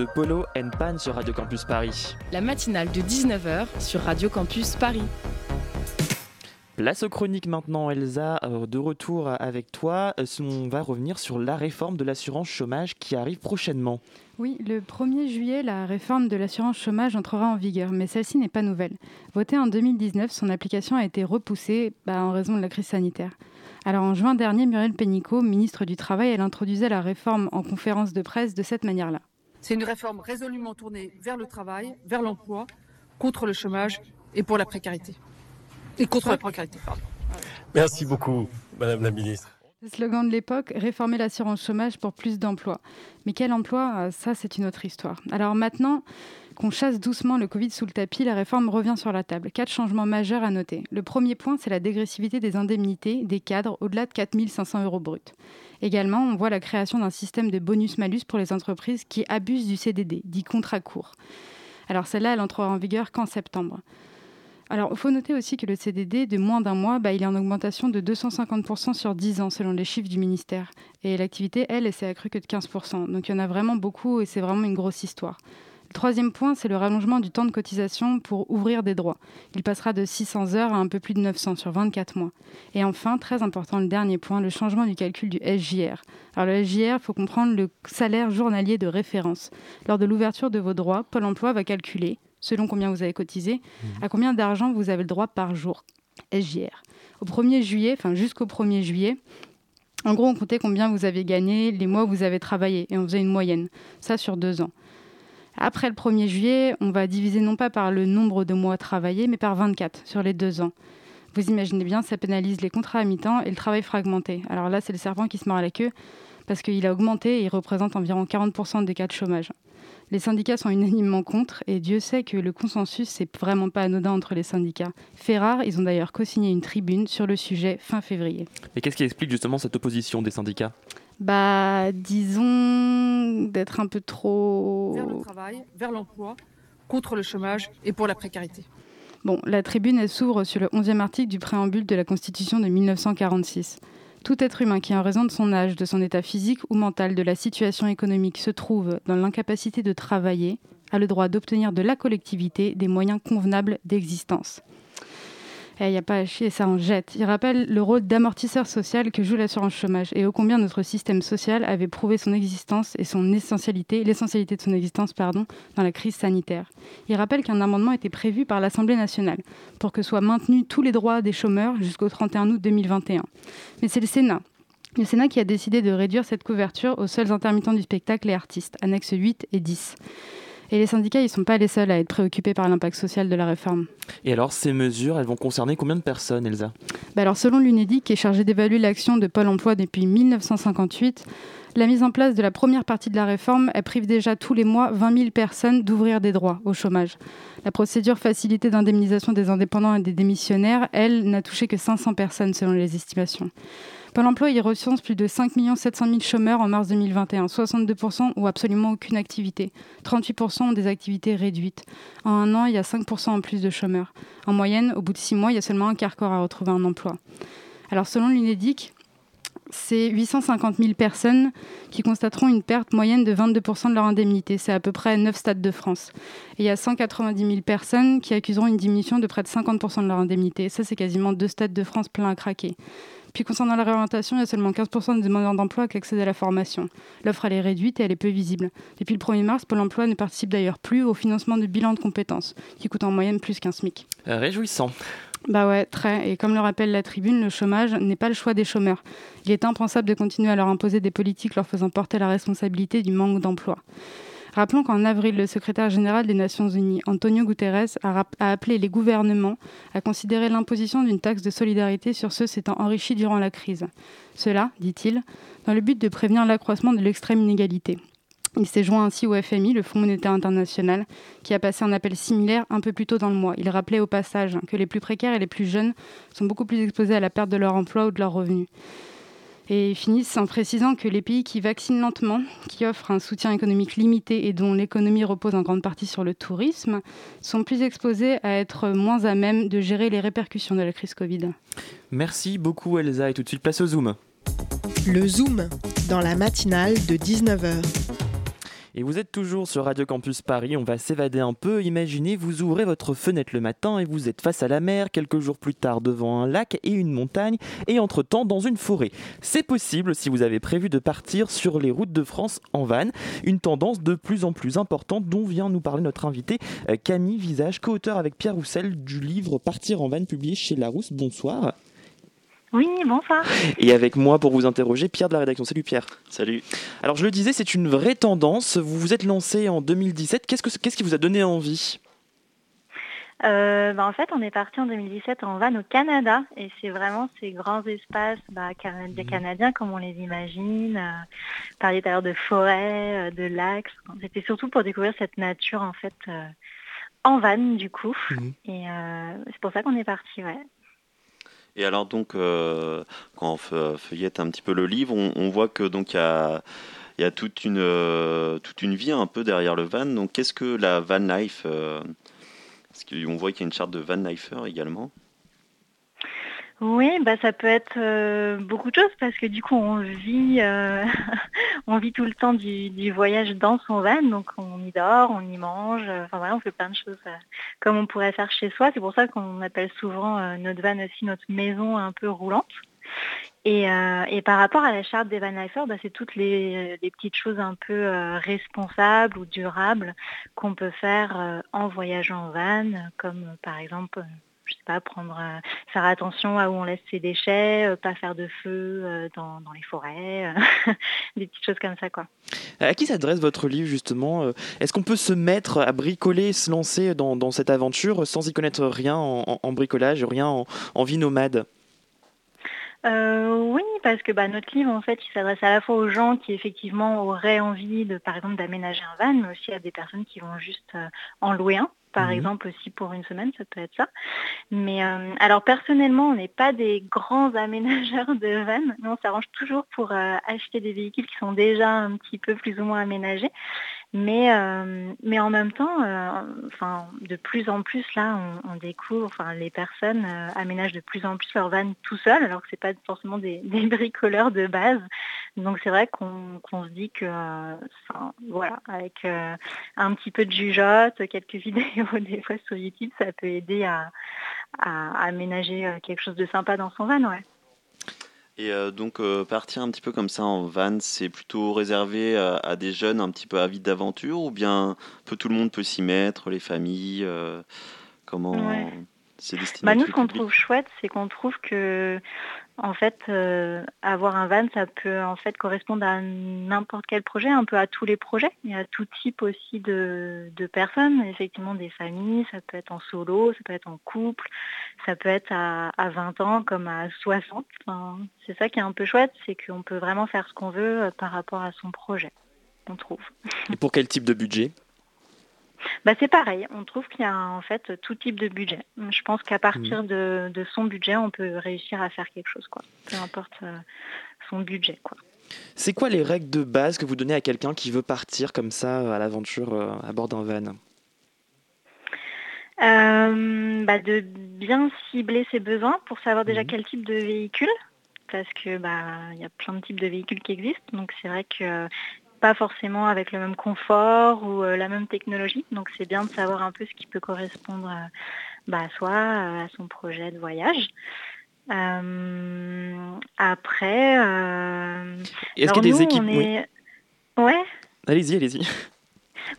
De Polo and Pan sur Radio Campus Paris. La matinale de 19h sur Radio Campus Paris. Place aux chroniques maintenant, Elsa, euh, de retour avec toi. Euh, on va revenir sur la réforme de l'assurance chômage qui arrive prochainement. Oui, le 1er juillet, la réforme de l'assurance chômage entrera en vigueur, mais celle-ci n'est pas nouvelle. Votée en 2019, son application a été repoussée bah, en raison de la crise sanitaire. Alors en juin dernier, Muriel Pénicaud, ministre du Travail, elle introduisait la réforme en conférence de presse de cette manière-là. C'est une réforme résolument tournée vers le travail, vers l'emploi, contre le chômage et pour la précarité. Et contre la précarité, pardon. Merci beaucoup, Madame la Ministre. Le slogan de l'époque, réformer l'assurance chômage pour plus d'emplois. Mais quel emploi? Euh, Ça, c'est une autre histoire. Alors maintenant qu'on chasse doucement le Covid sous le tapis, la réforme revient sur la table. Quatre changements majeurs à noter. Le premier point, c'est la dégressivité des indemnités des cadres au-delà de 4 500 euros bruts. Également, on voit la création d'un système de bonus-malus pour les entreprises qui abusent du CDD, dit contrat court. Alors celle-là, elle entrera en vigueur qu'en septembre. Alors, il faut noter aussi que le CDD de moins d'un mois, bah, il est en augmentation de 250% sur 10 ans, selon les chiffres du ministère. Et l'activité, elle, elle s'est accrue que de 15%. Donc, il y en a vraiment beaucoup et c'est vraiment une grosse histoire. Le troisième point, c'est le rallongement du temps de cotisation pour ouvrir des droits. Il passera de 600 heures à un peu plus de 900 sur 24 mois. Et enfin, très important, le dernier point, le changement du calcul du SJR. Alors le SJR, il faut comprendre le salaire journalier de référence. Lors de l'ouverture de vos droits, Pôle Emploi va calculer selon combien vous avez cotisé, mmh. à combien d'argent vous avez le droit par jour, SJR. Au 1er juillet, enfin jusqu'au 1er juillet, en gros, on comptait combien vous avez gagné, les mois où vous avez travaillé, et on faisait une moyenne, ça sur deux ans. Après le 1er juillet, on va diviser non pas par le nombre de mois travaillés, mais par 24 sur les deux ans. Vous imaginez bien, ça pénalise les contrats à mi-temps et le travail fragmenté. Alors là, c'est le serpent qui se mord à la queue, parce qu'il a augmenté et il représente environ 40% des cas de chômage. Les syndicats sont unanimement contre et Dieu sait que le consensus, c'est vraiment pas anodin entre les syndicats. Fait rare, ils ont d'ailleurs co-signé une tribune sur le sujet fin février. Et qu'est-ce qui explique justement cette opposition des syndicats? Bah, disons d'être un peu trop. Vers le travail, vers l'emploi, contre le chômage et pour la précarité. Bon, la tribune, elle s'ouvre sur le 11e article du préambule de la Constitution de 1946. Tout être humain qui, en raison de son âge, de son état physique ou mental, de la situation économique, se trouve dans l'incapacité de travailler, a le droit d'obtenir de la collectivité des moyens convenables d'existence. Il eh, n'y a pas à chier, ça en jette. Il rappelle le rôle d'amortisseur social que joue l'assurance chômage et ô combien notre système social avait prouvé son existence et son essentialité, l'essentialité de son existence, pardon, dans la crise sanitaire. Il rappelle qu'un amendement était prévu par l'Assemblée nationale pour que soient maintenus tous les droits des chômeurs jusqu'au 31 août 2021. Mais c'est le Sénat le Sénat qui a décidé de réduire cette couverture aux seuls intermittents du spectacle et artistes, annexes 8 et 10. Et les syndicats, ils ne sont pas les seuls à être préoccupés par l'impact social de la réforme. Et alors, ces mesures, elles vont concerner combien de personnes, Elsa? Bah alors, Selon l'UNEDIC, qui est chargé d'évaluer l'action de Pôle emploi depuis 1958, la mise en place de la première partie de la réforme, elle prive déjà tous les mois 20 000 personnes d'ouvrir des droits au chômage. La procédure facilitée d'indemnisation des indépendants et des démissionnaires, elle, n'a touché que 500 personnes selon les estimations. Pôle emploi y recense plus de 5 700 000 chômeurs en mars 2021. 62% ont absolument aucune activité. 38% ont des activités réduites. En un an, il y a 5% en plus de chômeurs. En moyenne, au bout de 6 mois, il y a seulement un quart corps à retrouver un emploi. Alors selon l'UNEDIC, c'est 850 000 personnes qui constateront une perte moyenne de 22% de leur indemnité. C'est à peu près 9 stades de France. Et il y a 190 000 personnes qui accuseront une diminution de près de 50% de leur indemnité. Ça, c'est quasiment deux stades de France pleins à craquer. Puis concernant la réorientation, il y a seulement 15% des demandeurs d'emploi qui accèdent à la formation. L'offre elle est réduite et elle est peu visible. Depuis le 1er mars, Pôle emploi ne participe d'ailleurs plus au financement de bilan de compétences, qui coûte en moyenne plus qu'un SMIC. Réjouissant. Bah ouais, très. Et comme le rappelle la tribune, le chômage n'est pas le choix des chômeurs. Il est impensable de continuer à leur imposer des politiques leur faisant porter la responsabilité du manque d'emploi. Rappelons qu'en avril, le secrétaire général des Nations Unies, Antonio Guterres, a, appelé les gouvernements à considérer l'imposition d'une taxe de solidarité sur ceux s'étant enrichis durant la crise. Cela, dit-il, dans le but de prévenir l'accroissement de l'extrême inégalité. Il s'est joint ainsi au FMI, le Fonds monétaire international, qui a passé un appel similaire un peu plus tôt dans le mois. Il rappelait au passage que les plus précaires et les plus jeunes sont beaucoup plus exposés à la perte de leur emploi ou de leurs revenus et finissent en précisant que les pays qui vaccinent lentement, qui offrent un soutien économique limité et dont l'économie repose en grande partie sur le tourisme, sont plus exposés à être moins à même de gérer les répercussions de la crise Covid. Merci beaucoup Elsa et tout de suite place au Zoom. Le Zoom, dans la matinale de 19h. Et vous êtes toujours sur Radio Campus Paris, on va s'évader un peu. Imaginez, vous ouvrez votre fenêtre le matin et vous êtes face à la mer, quelques jours plus tard devant un lac et une montagne, et entre-temps dans une forêt. C'est possible si vous avez prévu de partir sur les routes de France en van, une tendance de plus en plus importante dont vient nous parler notre invité euh, Camille Visage, co-auteur avec Pierre Roussel du livre Partir en van publié chez Larousse. Bonsoir. Oui, bonsoir. Et avec moi pour vous interroger, Pierre de la rédaction. Salut Pierre. Salut. Alors je le disais, c'est une vraie tendance. Vous vous êtes lancé en 2017. Qu'est-ce, que, qu'est-ce qui vous a donné envie? Euh, bah, en fait, on est parti en 2017 en van au Canada et c'est vraiment ces grands espaces bah, mmh. canadiens comme on les imagine. Euh, parler d'ailleurs de forêts, euh, de lacs. C'était surtout pour découvrir cette nature en fait euh, en van du coup. Mmh. Et c'est pour ça qu'on est parti. Ouais. Et alors donc, euh, quand on feuillette un petit peu le livre, on, voit que donc il y a, toute une euh, toute une vie un peu derrière le van. Donc qu'est-ce que la van life euh, Parce qu'on voit qu'il y a une charte de van lifer également. Oui, bah ça peut être euh, beaucoup de choses parce que du coup on vit, euh, (laughs) on vit tout le temps du, voyage dans son van, donc on y dort, on y mange, euh, enfin voilà, on fait plein de choses comme on pourrait faire chez soi. C'est pour ça qu'on appelle souvent notre van aussi notre maison un peu roulante. Et, par rapport à la charte des Van Lifers, bah, c'est toutes les, les, petites choses un peu responsables ou durables qu'on peut faire en voyageant en van, comme par exemple je sais pas, prendre, euh, faire attention à où on laisse ses déchets, euh, pas faire de feu euh, dans, les forêts, (laughs) des petites choses comme ça, quoi. À qui s'adresse votre livre justement Est-ce qu'on peut se mettre à bricoler, se lancer dans, cette aventure sans y connaître rien en, bricolage, rien en, vie nomade? Oui, parce que bah, notre livre, en fait, il s'adresse à la fois aux gens qui effectivement auraient envie de, par exemple, d'aménager un van, mais aussi à des personnes qui vont juste en louer un par mhm. exemple aussi pour une semaine, ça peut être ça. Mais euh, alors personnellement, on n'est pas des grands (laughs) aménageurs de vannes, mais on s'arrange toujours pour euh, acheter des véhicules qui sont déjà un petit peu plus ou moins aménagés. Mais, euh, mais en même temps, enfin, de plus en plus là, on, découvre, les personnes aménagent de plus en plus leurs vannes tout seuls, alors que c'est pas forcément des, (laughs) bricoleurs de base. Donc c'est vrai qu'on se dit que, voilà, avec un petit peu de jugeote, quelques (laughs) vidéos des fois sur YouTube, ça peut aider à, aménager euh, quelque chose de sympa dans son van, ouais. Et euh, donc euh, partir un petit peu comme ça en van, c'est plutôt réservé à, des jeunes un petit peu avides d'aventure ou bien peu tout le monde peut s'y mettre, les familles, comment c'est destiné bah, Nous, ce qu'on trouve chouette, c'est qu'on trouve que en fait, euh, avoir un van, ça peut en fait correspondre à n'importe quel projet, un peu à tous les projets, et à tout type aussi de, personnes, effectivement des familles, ça peut être en solo, ça peut être en couple, ça peut être à, 20 ans comme à 60. c'est ça qui est un peu chouette, c'est qu'on peut vraiment faire ce qu'on veut euh, par rapport à son projet, on trouve. Et pour quel type de budget? Bah, c'est pareil, on trouve qu'il y a en fait tout type de budget. Je pense qu'à partir mmh. de, son budget, on peut réussir à faire quelque chose, quoi. peu importe euh, son budget. Quoi. C'est quoi les règles de base que vous donnez à quelqu'un qui veut partir comme ça à l'aventure euh, à bord d'un van? Euh, bah, De bien cibler ses besoins pour savoir déjà mmh. quel type de véhicule parce que bah il y a plein de types de véhicules qui existent. Donc c'est vrai que pas forcément avec le même confort ou euh, la même technologie. Donc c'est bien de savoir un peu ce qui peut correspondre à, bah, soi, à son projet de voyage. Euh, après, euh, est-ce qu'il y a des équipes Ouais. Allez-y, allez-y.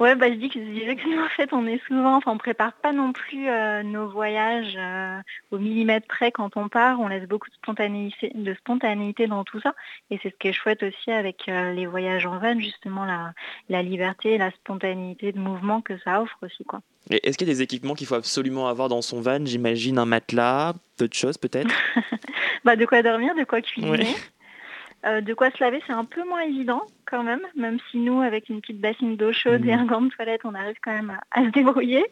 Ouais, bah, je dis que, en fait, on est souvent, enfin, on prépare pas non plus euh, nos voyages euh, au millimètre près quand on part. On laisse beaucoup de spontanéité, de spontanéité dans tout ça. Et c'est ce qui est chouette aussi avec euh, les voyages en van, justement, la, la liberté, la spontanéité de mouvement que ça offre aussi, quoi. est-ce qu'il y a des équipements qu'il faut absolument avoir dans son van? J'imagine un matelas, d'autres choses peut-être? (laughs) Bah, De quoi dormir, de quoi cuisiner. Euh, de quoi se laver, c'est un peu moins évident quand même, même si nous, avec une petite bassine d'eau chaude et un mmh. gant de toilette, on arrive quand même à, se débrouiller.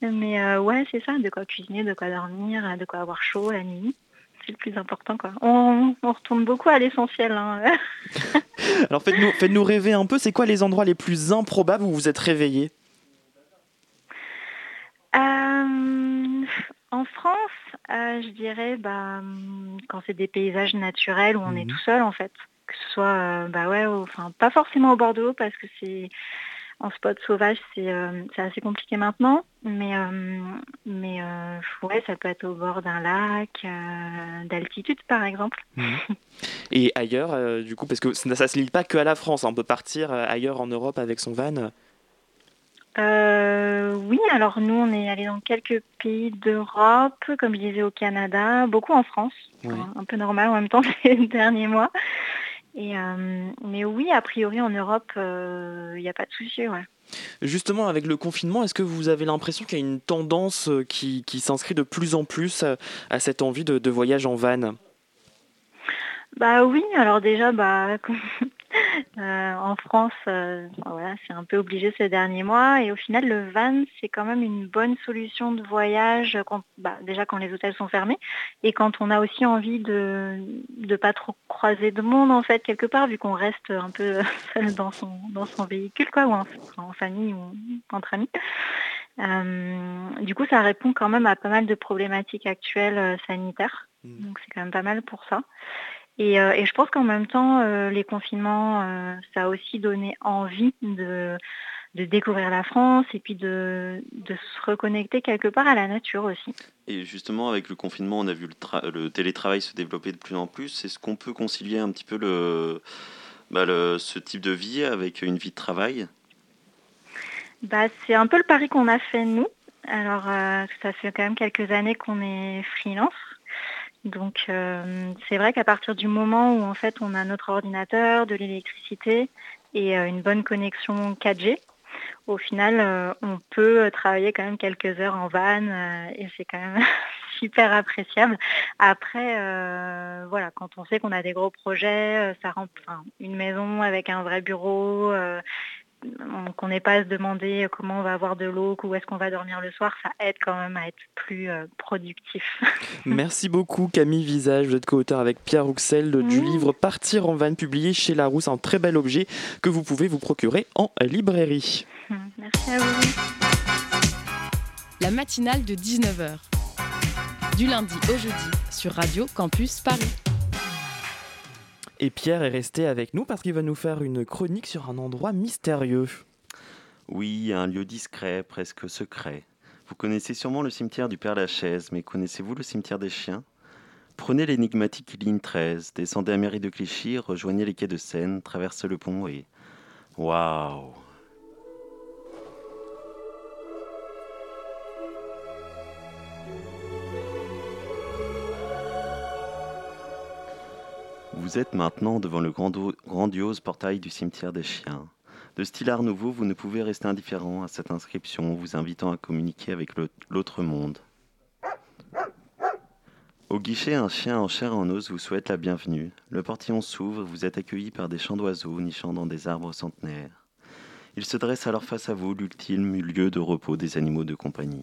Mais euh, ouais, c'est ça, de quoi cuisiner, de quoi dormir, de quoi avoir chaud la nuit. C'est le plus important. Quoi. On, retourne beaucoup à l'essentiel. Hein. (laughs) Alors faites-nous faites -nous rêver un peu, c'est quoi les endroits les plus improbables où vous vous êtes réveillé euh, En France, euh, je dirais bah, quand c'est des paysages naturels où on est mhm. tout seul en fait. Que ce soit, euh, bah ouais, enfin pas forcément au Bordeaux parce que c'est en spot sauvage, c'est assez compliqué maintenant. Mais, mais ouais, ça peut être au bord d'un lac, d'altitude par exemple. Mhm. (laughs) Et ailleurs, du coup, parce que ça ne se limite pas que à la France, hein. on peut partir ailleurs en Europe avec son van euh, oui, alors nous, on est allé dans quelques pays d'Europe, comme je disais au Canada, beaucoup en France, un peu normal en même temps ces (laughs) derniers mois. Et, euh, mais oui, a priori en Europe, il euh, n'y a pas de souci. Ouais. Justement, avec le confinement, est-ce que vous avez l'impression qu'il y a une tendance qui, qui s'inscrit de plus en plus à, cette envie de, de voyage en van? Bah oui, alors déjà, bah, (laughs) (laughs) Euh, en France, euh, voilà, c'est un peu obligé ces derniers mois. Et au final, le van, c'est quand même une bonne solution de voyage, quand, bah, déjà quand les hôtels sont fermés, et quand on a aussi envie de ne pas trop croiser de monde, en fait, quelque part, vu qu'on reste un peu (laughs) seul dans son, dans son véhicule, quoi, ou en, famille ou entre amis. Euh, du coup, ça répond quand même à pas mal de problématiques actuelles sanitaires. Mmh. Donc c'est quand même pas mal pour ça. Euh, et, je pense qu'en même temps, euh, les confinements, euh, ça a aussi donné envie de, découvrir la France et puis de, se reconnecter quelque part à la nature aussi. Et justement, avec le confinement, on a vu le, télétravail se développer de plus en plus. Est-ce qu'on peut concilier un petit peu bah, ce type de vie avec une vie de travail? Bah, C'est un peu le pari qu'on a fait nous. Alors, ça fait quand même quelques années qu'on est freelance. Donc euh, c'est vrai qu'à partir du moment où en fait on a notre ordinateur, de l'électricité et euh, une bonne connexion 4G, au final euh, on peut travailler quand même quelques heures en van et c'est quand même (laughs) super appréciable. Après, voilà, quand on sait qu'on a des gros projets, ça rend une maison avec un vrai bureau, qu'on n'ait pas à se demander comment on va avoir de l'eau, où est-ce qu'on va dormir le soir, ça aide quand même à être plus euh, productif. (laughs) Merci beaucoup Camille Visage, vous êtes co-auteur avec Pierre Rouxel du livre Partir en van publié chez Larousse, un très bel objet que vous pouvez vous procurer en librairie. Merci à vous. La matinale de 19h, du lundi au jeudi sur Radio Campus Paris. Et Pierre est resté avec nous parce qu'il va nous faire une chronique sur un endroit mystérieux. Oui, un lieu discret, presque secret. Vous connaissez sûrement le cimetière du Père Lachaise, mais connaissez-vous le cimetière des chiens? Prenez l'énigmatique ligne 13, descendez à Mairie de Clichy, rejoignez les quais de Seine, traversez le pont et... Waouh Vous êtes maintenant devant le grandiose portail du cimetière des chiens. De style art nouveau, vous ne pouvez rester indifférent à cette inscription vous invitant à communiquer avec l'autre monde. Au guichet, un chien en chair en os vous souhaite la bienvenue. Le portillon s'ouvre, vous êtes accueilli par des chants d'oiseaux nichant dans des arbres centenaires. Il se dresse alors face à vous, l'ultime lieu de repos des animaux de compagnie.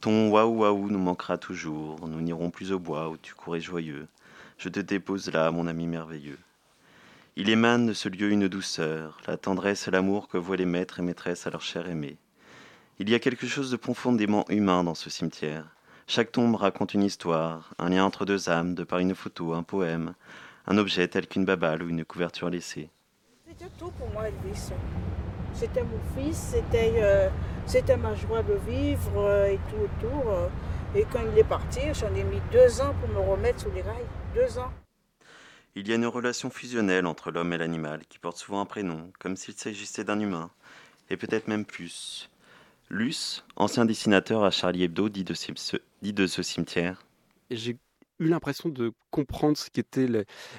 Ton waouh waouh nous manquera toujours, nous n'irons plus au bois où tu courais joyeux. Je te dépose là, mon ami merveilleux. Il émane de ce lieu une douceur, la tendresse et l'amour que voient les maîtres et maîtresses à leur chair aimée. Il y a quelque chose de profondément humain dans ce cimetière. Chaque tombe raconte une histoire, un lien entre deux âmes, de par une photo, un poème, un objet tel qu'une babale ou une couverture laissée. C'était tout pour moi, Elvis. C'était mon fils, c'était, euh, c'était ma joie de vivre euh, et tout autour. Et quand il est parti, j'en ai mis deux ans pour me remettre sous les rails. Deux ans. Il y a une relation fusionnelle entre l'homme et l'animal qui porte souvent un prénom, comme s'il s'agissait d'un humain, et peut-être même plus. Luce, ancien dessinateur à Charlie Hebdo, dit de ce, dit de ce cimetière. J'ai eu l'impression de comprendre ce qu'était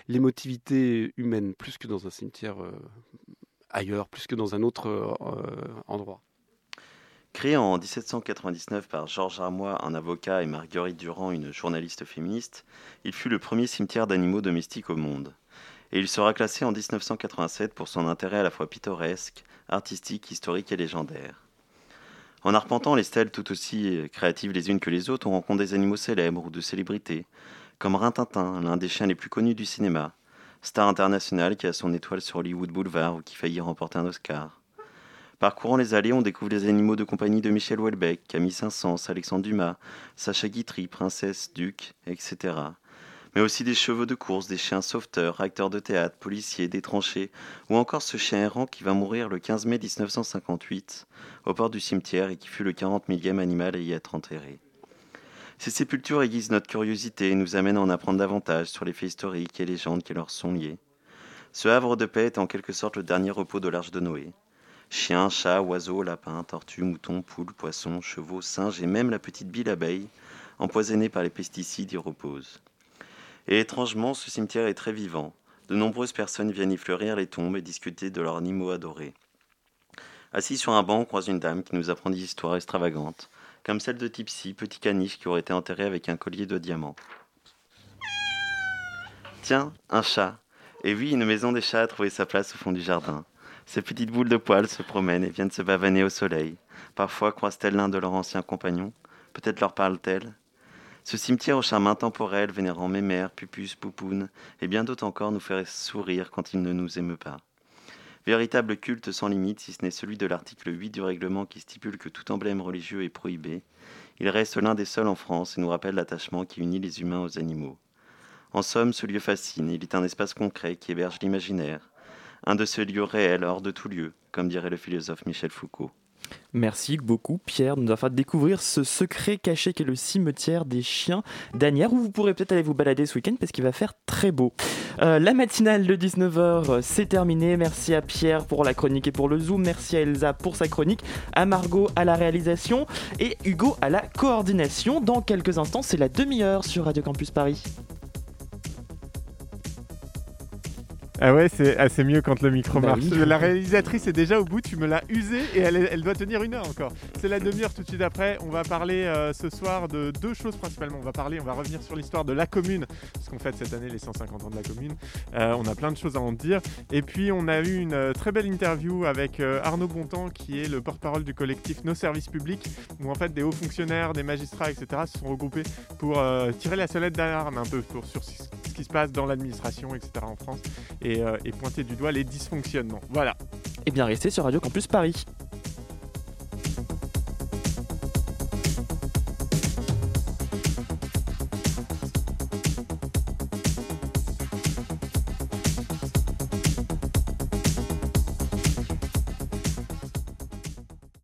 l'émotivité humaine, plus que dans un cimetière euh, ailleurs, plus que dans un autre euh, endroit. Créé en 1799 par Georges Armois, un avocat, et Marguerite Durand, une journaliste féministe, il fut le premier cimetière d'animaux domestiques au monde. Et il sera classé en 1987 pour son intérêt à la fois pittoresque, artistique, historique et légendaire. En arpentant les stèles tout aussi créatives les unes que les autres, on rencontre des animaux célèbres ou de célébrités, comme Rintintin, l'un des chiens les plus connus du cinéma, star international qui a son étoile sur Hollywood Boulevard ou qui faillit remporter un Oscar. Parcourant les allées, on découvre les animaux de compagnie de Michel Houellebecq, Camille Saint-Saëns, Alexandre Dumas, Sacha Guitry, Princesse, Duc, etc. mais aussi des chevaux de course, des chiens sauveteurs, acteurs de théâtre, policiers, des ou encore ce chien errant qui va mourir le 15 mai 1958 au port du cimetière et qui fut le 40 millième animal à y être enterré. Ces sépultures aiguisent notre curiosité et nous amènent à en apprendre davantage sur les faits historiques et légendes qui leur sont liés. Ce havre de paix est en quelque sorte le dernier repos de l'arche de Noé. Chiens, chats, oiseaux, lapins, tortues, moutons, poules, poissons, chevaux, singes et même la petite bille abeille, empoisonnée par les pesticides, y reposent. Et étrangement, ce cimetière est très vivant. De nombreuses personnes viennent y fleurir les tombes et discuter de leurs animaux adorés. Assis sur un banc, on croise une dame qui nous apprend des histoires extravagantes, comme celle de Tipsy, petit caniche qui aurait été enterré avec un collier de diamants. Tiens, un chat. Et oui, une maison des chats a trouvé sa place au fond du jardin. Ces petites boules de poils se promènent et viennent se bavaner au soleil. Parfois croisent-elles l'un de leurs anciens compagnons. Peut-être leur parlent-elles. Ce cimetière au charme intemporel, vénérant mémère, pupus, poupoune, et bien d'autres encore nous fait sourire quand il ne nous émeut pas. Véritable culte sans limite, si ce n'est celui de l'article 8 du règlement qui stipule que tout emblème religieux est prohibé, il reste l'un des seuls en France et nous rappelle l'attachement qui unit les humains aux animaux. En somme, ce lieu fascine, il est un espace concret qui héberge l'imaginaire, un de ces lieux réels hors de tout lieu, comme dirait le philosophe Michel Foucault. Merci beaucoup Pierre de nous avoir fait découvrir ce secret caché qu'est le cimetière des chiens d'Anières où vous pourrez peut-être aller vous balader ce week-end parce qu'il va faire très beau. Euh, la matinale de 19h euh, c'est terminé. Merci à Pierre pour la chronique et pour le zoom. Merci à Elsa pour sa chronique, à Margot à la réalisation et Hugo à la coordination. Dans quelques instants c'est la demi-heure sur Radio Campus Paris. Ah ouais, c'est assez mieux quand le micro Bah marche. oui. La réalisatrice est déjà au bout, tu me l'as usé et elle, doit tenir une heure encore. C'est la demi-heure tout de suite après. On va parler euh, ce soir de deux choses principalement. On va parler, on va revenir sur l'histoire de la commune, ce qu'on fête cette année, les 150 ans de la commune. Euh, on a plein de choses à en dire. Et puis on a eu une euh, très belle interview avec euh, Arnaud Bontemps, qui est le porte-parole du collectif Nos Services Publics, où en fait des hauts fonctionnaires, des magistrats, etc. se sont regroupés pour tirer la sonnette d'alarme un peu pour, sur ce ce qui se passe dans l'administration, etc. en France et, euh, et pointer du doigt les dysfonctionnements. Voilà. Et bien restez sur Radio Campus Paris.